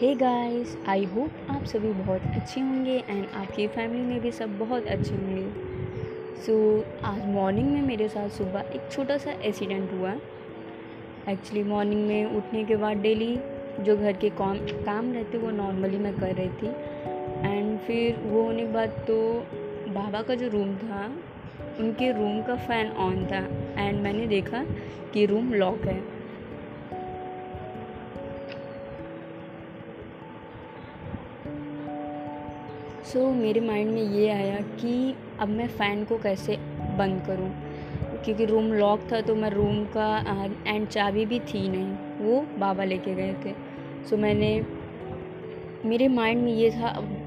Hey guys I hope आप सभी बहुत अच्छे होंगे एंड आपकी फैमिली में भी सब बहुत अच्छे होंगे। सो so, आज मॉर्निंग में मेरे साथ सुबह एक छोटा सा एक्सीडेंट हुआ। एक्चुअली मॉर्निंग में उठने के बाद डेली जो घर के काम काम रहते वो नॉर्मली मैं कर रही थी। एंड फिर वो होने के बाद तो बाबा का जो रूम था उनके रूम का फ़ैन ऑन था। एंड मैंने देखा कि रूम लॉक है। सो so, मेरे माइंड में ये आया कि अब मैं फ़ैन को कैसे बंद करूँ? क्योंकि रूम लॉक था तो मैं रूम का एंड चाबी भी थी नहीं। वो बाबा लेके गए थे। सो so, मैंने मेरे माइंड में ये था अब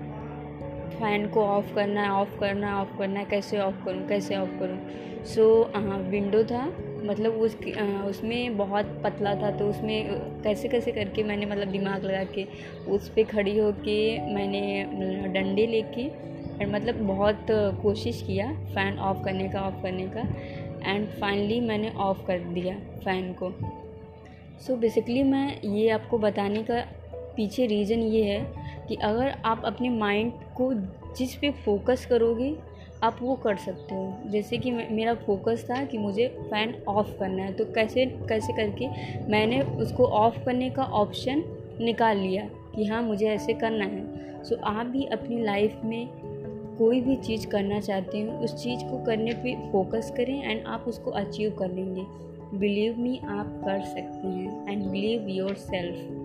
फ़ैन को ऑफ़ करना है ऑफ़ करना है ऑफ़ करना है कैसे ऑफ़ करूँ, कैसे ऑफ़ करूँ? सो विंडो था मतलब उस उसमें बहुत पतला था तो उसमें, कैसे कैसे करके मैंने मतलब दिमाग लगा के उस पर खड़ी होके मैंने डंडे लेके और मतलब बहुत कोशिश किया फ़ैन ऑफ़ करने का ऑफ़ करने का एंड फाइनली मैंने ऑफ़ कर दिया फ़ैन को। सो so बेसिकली मैं ये आपको बताने का पीछे रीज़न ये है कि अगर आप अपने माइंड को जिस पे फोकस करोगे, आप वो कर सकते हो। जैसे कि मेरा फोकस था कि मुझे फ़ैन ऑफ़ करना है तो कैसे कैसे करके मैंने उसको ऑफ़ करने का ऑप्शन निकाल लिया कि हाँ मुझे ऐसे करना है। सो आप भी अपनी लाइफ में कोई भी चीज़ करना चाहते हो, उस चीज़ को करने पे फोकस करें एंड आप उसको अचीव कर लेंगे। बिलीव मी आप कर सकते हैं एंड बिलीव योर सेल्फ